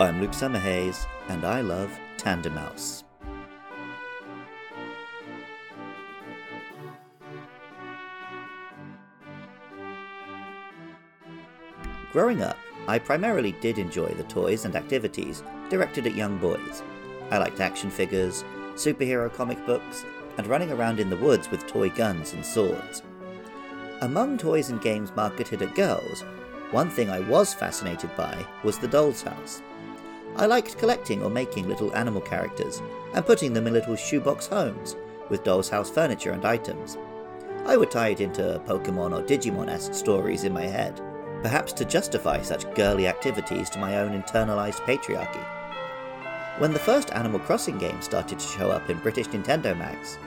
I'm Luke Summerhays, and I love Tandemaus. Growing up, I primarily did enjoy the toys and activities directed at young boys. I liked action figures, superhero comic books, and running around in the woods with toy guns and swords. Among toys and games marketed at girls, one thing I was fascinated by was the doll's house. I liked collecting or making little animal characters and putting them in little shoebox homes with doll's house furniture and items. I would tie it into Pokemon or Digimon esque stories in my head, perhaps to justify such girly activities to my own internalized patriarchy. When the first Animal Crossing game started to show up in British Nintendo mags,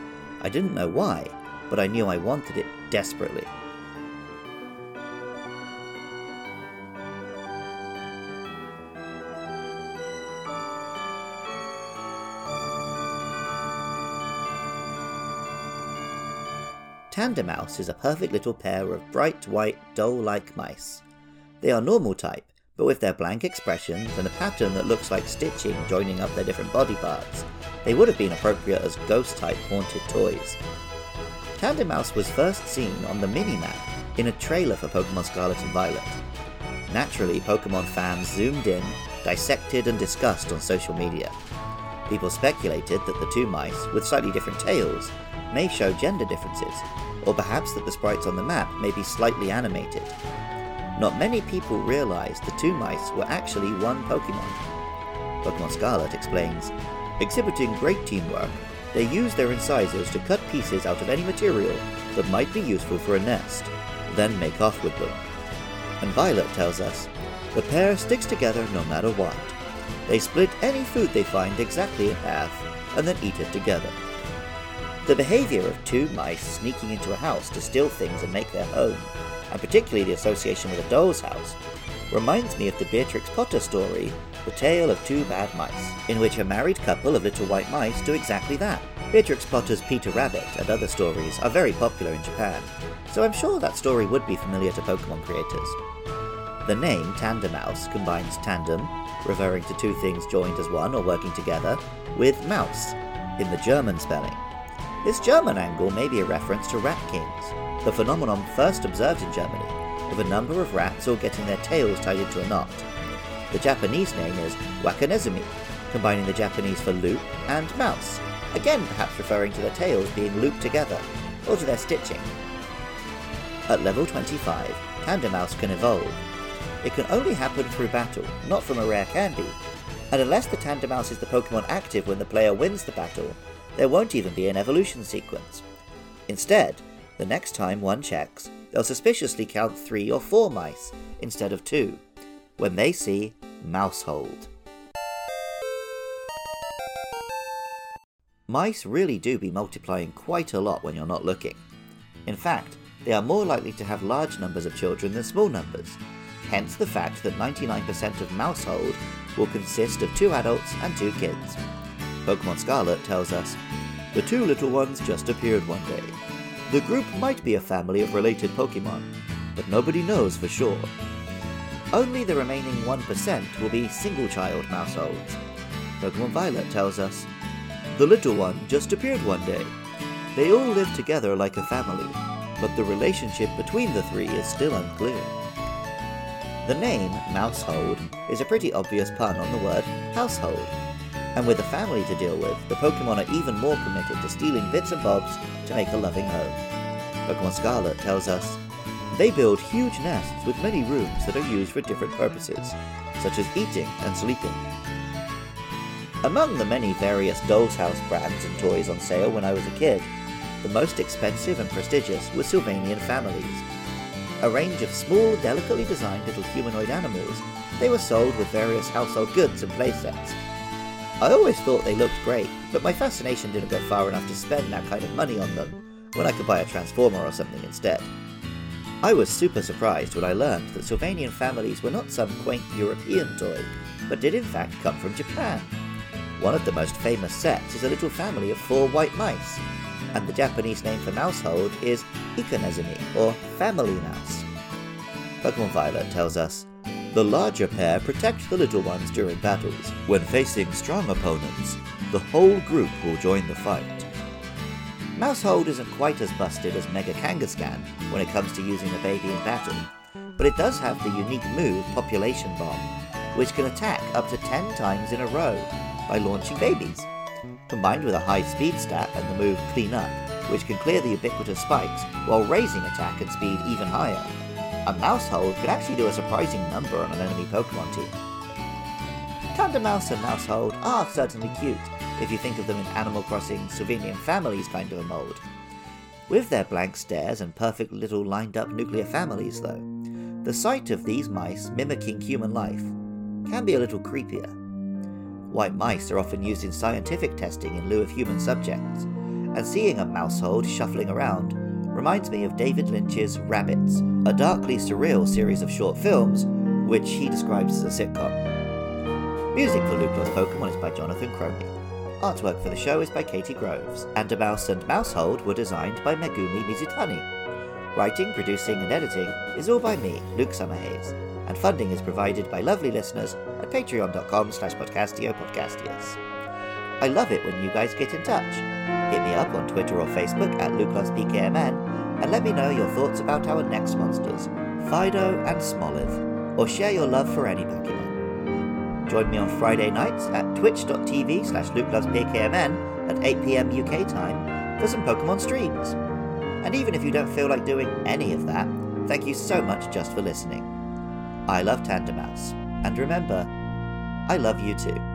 I didn't know why, but I knew I wanted it desperately. Tandemaus is a perfect little pair of bright white, doll like mice. They are normal type, but with their blank expressions and a pattern that looks like stitching joining up their different body parts, they would have been appropriate as ghost type haunted toys. Tandemaus was first seen on the mini-map in a trailer for Pokemon Scarlet and Violet. Naturally, Pokemon fans zoomed in, dissected, and discussed on social media. People speculated that the two mice, with slightly different tails, may show gender differences, or perhaps that the sprites on the map may be slightly animated. Not many people realise the two mice were actually one Pokemon. Pokemon Scarlet explains Exhibiting great teamwork, they use their incisors to cut pieces out of any material that might be useful for a nest, then make off with them. And Violet tells us the pair sticks together no matter what. They split any food they find exactly in half and then eat it together. The behavior of two mice sneaking into a house to steal things and make their home, and particularly the association with a doll's house, reminds me of the Beatrix Potter story, The Tale of Two Bad Mice, in which a married couple of little white mice do exactly that. Beatrix Potter's Peter Rabbit and other stories are very popular in Japan, so I'm sure that story would be familiar to Pokemon creators. The name Tandemaus combines tandem, referring to two things joined as one or working together, with mouse, in the German spelling. This German angle may be a reference to rat kings, the phenomenon first observed in Germany, of a number of rats all getting their tails tied into a knot. The Japanese name is Wakkanezumi, combining the Japanese for loop and mouse, again perhaps referring to their tails being looped together, or to their stitching. At level 25, Tandemaus can evolve. It can only happen through battle, not from a rare candy, and unless the Tandemaus is the Pokemon active when the player wins the battle, there won't even be an evolution sequence. Instead, the next time one checks, they'll suspiciously count three or four mice instead of two, when they see Maushold. Mice really do be multiplying quite a lot when you're not looking. In fact, they are more likely to have large numbers of children than small numbers, hence the fact that 99% of Maushold will consist of two adults and two kids. Pokemon Scarlet tells us the two little ones just appeared one day. The group might be a family of related Pokemon, but nobody knows for sure. Only the remaining 1% will be single child Mausholds. Pokemon Violet tells us the little one just appeared one day. They all live together like a family, but the relationship between the three is still unclear. The name Maushold, is a pretty obvious pun on the word household, and with a family to deal with, the Pokemon are even more committed to stealing bits and bobs to make a loving home. Pokemon Scarlet tells us they build huge nests with many rooms that are used for different purposes, such as eating and sleeping. Among the many various Doll's House brands and toys on sale when I was a kid, the most expensive and prestigious were Sylvanian families. A range of small, delicately designed little humanoid animals, they were sold with various household goods and playsets, I always thought they looked great, but my fascination didn't go far enough to spend that kind of money on them, when I could buy a Transformer or something instead. I was super surprised when I learned that Sylvanian families were not some quaint European toy, but did in fact come from Japan. One of the most famous sets is a little family of four white mice, and the Japanese name for Maushold is Ikkanezumi, or family mouse. Pokemon Violet tells us The larger pair protect the little ones during battles. When facing strong opponents, the whole group will join the fight. Maushold isn't quite as busted as Mega Kangaskhan when it comes to using a baby in battle, but it does have the unique move Population Bomb, which can attack up to 10 times in a row by launching babies. Combined with a high speed stat and the move Clean Up, which can clear the ubiquitous spikes while raising attack and speed even higher, a mouse Maushold could actually do a surprising number on an enemy Pokemon team. Tandemaus and mouse Maushold are certainly cute if you think of them in Animal Crossing Sylvanian families kind of a mould. With their blank stares and perfect little lined up nuclear families, though, the sight of these mice mimicking human life can be a little creepier. White mice are often used in scientific testing in lieu of human subjects, and seeing a mouse Maushold shuffling around reminds me of David Lynch's Rabbits, a darkly surreal series of short films which he describes as a sitcom. Music for Lost Pokemon is by Jonathan Cromie. Artwork for the show is by Katie Groves, and a mouse and Maushold were designed by Megumi Mizutani. Writing, producing, and editing is all by me, Luke Summerhays, and funding is provided by lovely listeners at patreon.com slash podcastio podcastius. I love it when you guys get in touch. Me up on Twitter or Facebook at LukeLostPKMN and let me know your thoughts about our next monsters, Fidough and Smoliv, or share your love for any Pokemon. Join me on Friday nights at twitch.tv slash LukeLovesPKMN at 8pm UK time for some Pokemon streams. And even if you don't feel like doing any of that, thank you so much just for listening. I love Tandemaus, and remember, I love you too.